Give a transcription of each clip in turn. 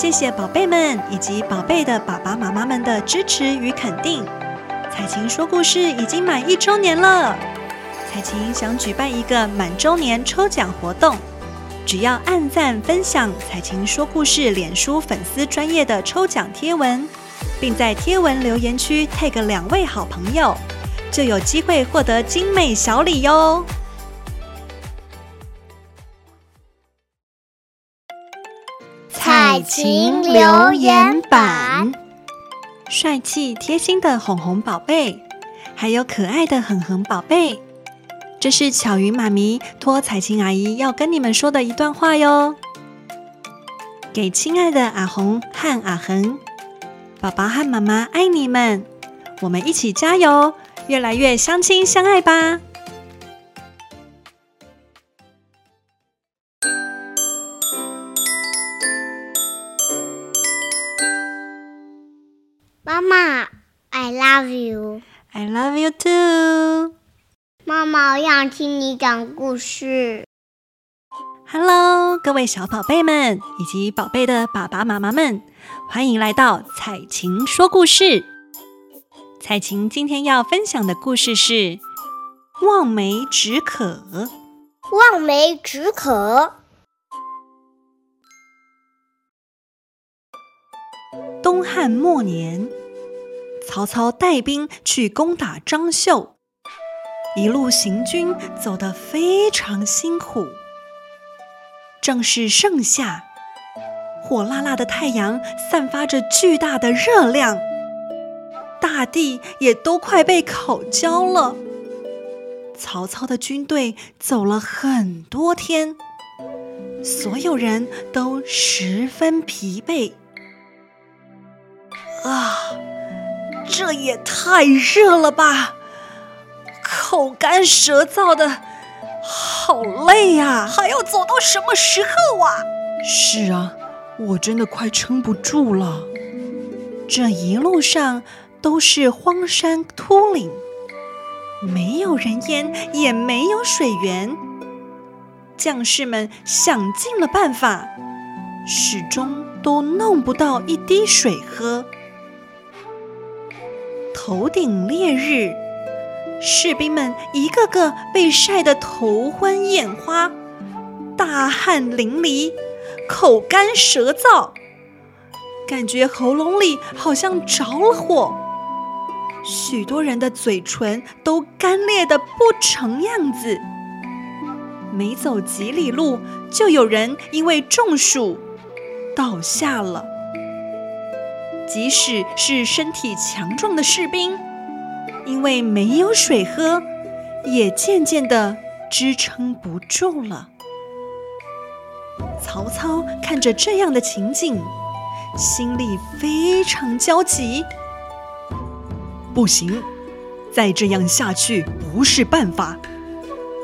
谢谢宝贝们以及宝贝的爸爸妈妈们的支持与肯定。彩晴说故事已经满一周年了，彩晴想举办一个满周年抽奖活动，只要按赞分享彩晴说故事脸书粉丝专业的抽奖贴文，并在贴文留言区 tag 两位好朋友，就有机会获得精美小礼哟。彩晴留言板，帅气贴心的红红宝贝，还有可爱的恒恒宝贝，这是巧云妈咪托彩晴阿姨要跟你们说的一段话哟。给亲爱的阿红和阿恒，宝宝和妈妈爱你们，我们一起加油，越来越相亲相爱吧。妈妈，我想听你讲故事。Hello，各位小宝贝们以及宝贝的爸爸妈妈们，欢迎来到彩琴说故事。彩琴今天要分享的故事是《望梅止渴》。望梅止渴。东汉末年，曹操带兵去攻打张绣，一路行军走得非常辛苦。正是盛夏，火辣辣的太阳散发着巨大的热量，大地也都快被烤焦了。曹操的军队走了很多天，所有人都十分疲惫。这也太热了吧！口干舌燥的，好累呀！还要走到什么时候啊？是啊，我真的快撑不住了。这一路上都是荒山秃岭，没有人烟，也没有水源。将士们想尽了办法，始终都弄不到一滴水喝。头顶烈日，士兵们一个个被晒得头昏眼花，大汗淋漓，口干舌燥，感觉喉咙里好像着了火。许多人的嘴唇都干裂得不成样子，没走几里路，就有人因为中暑倒下了。即使是身体强壮的士兵，因为没有水喝，也渐渐地支撑不住了。曹操看着这样的情景，心里非常焦急。不行，再这样下去不是办法。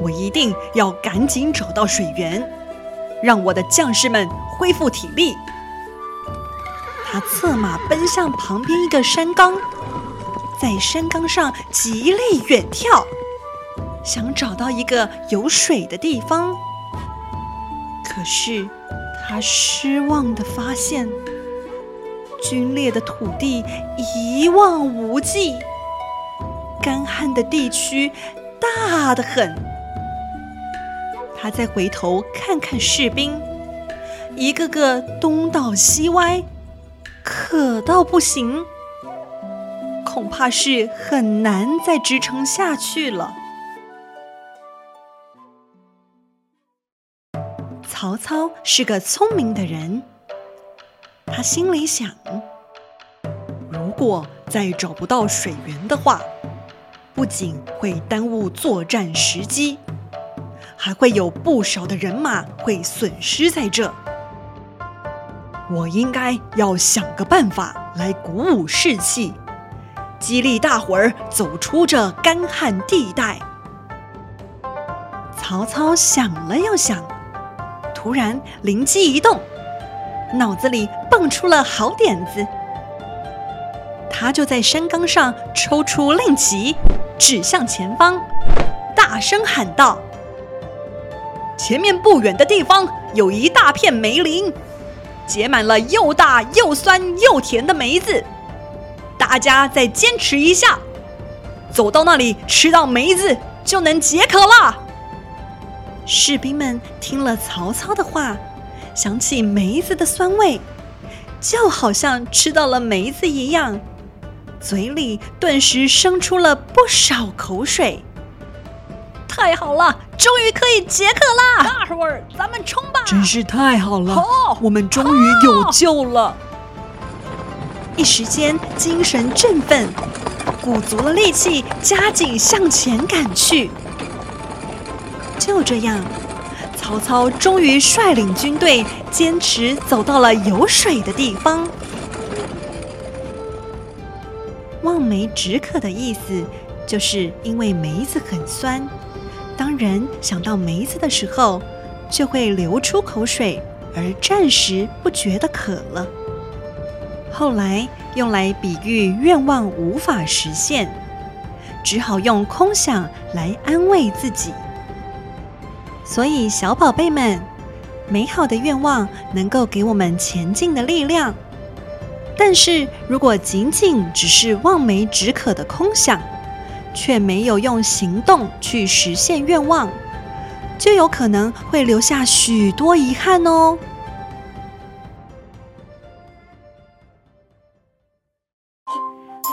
我一定要赶紧找到水源，让我的将士们恢复体力。他策马奔向旁边一个山岗，在山岗上极力远眺，想找到一个有水的地方。可是他失望地发现，龟裂的土地一望无际，干旱的地区大得很。他再回头看看士兵，一个个东倒西歪。渴到不行，恐怕是很难再支撑下去了。曹操是个聪明的人，他心里想：如果再找不到水源的话，不仅会耽误作战时机，还会有不少的人马会损失在这。我应该要想个办法来鼓舞士气，激励大伙儿走出这干旱地带。曹操想了又想，突然灵机一动，脑子里蹦出了好点子。他就在山岗上抽出令旗，指向前方，大声喊道：“前面不远的地方有一大片梅林。”结满了又大又酸又甜的梅子，大家再坚持一下，走到那里吃到梅子就能解渴了。士兵们听了曹操的话，想起梅子的酸味，就好像吃到了梅子一样，嘴里顿时生出了不少口水。太好了，终于可以解渴啦！大伙儿，咱们冲吧！真是太好了，好，我们终于有救了。一时间精神振奋，鼓足了力气，加紧向前赶去。就这样，曹操终于率领军队坚持走到了有水的地方。望梅止渴的意思，就是因为梅子很酸。当人想到梅子的时候，就会流出口水，而暂时不觉得渴了。后来用来比喻愿望无法实现，只好用空想来安慰自己。所以，小宝贝们，美好的愿望能够给我们前进的力量，但是如果仅仅只是望梅止渴的空想，却没有用行动去实现愿望，就有可能会留下许多遗憾哦。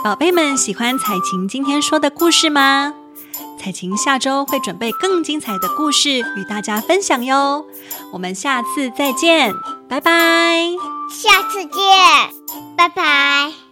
宝贝们喜欢彩晴今天说的故事吗？彩晴下周会准备更精彩的故事与大家分享哟。我们下次再见，拜拜。下次见，拜拜。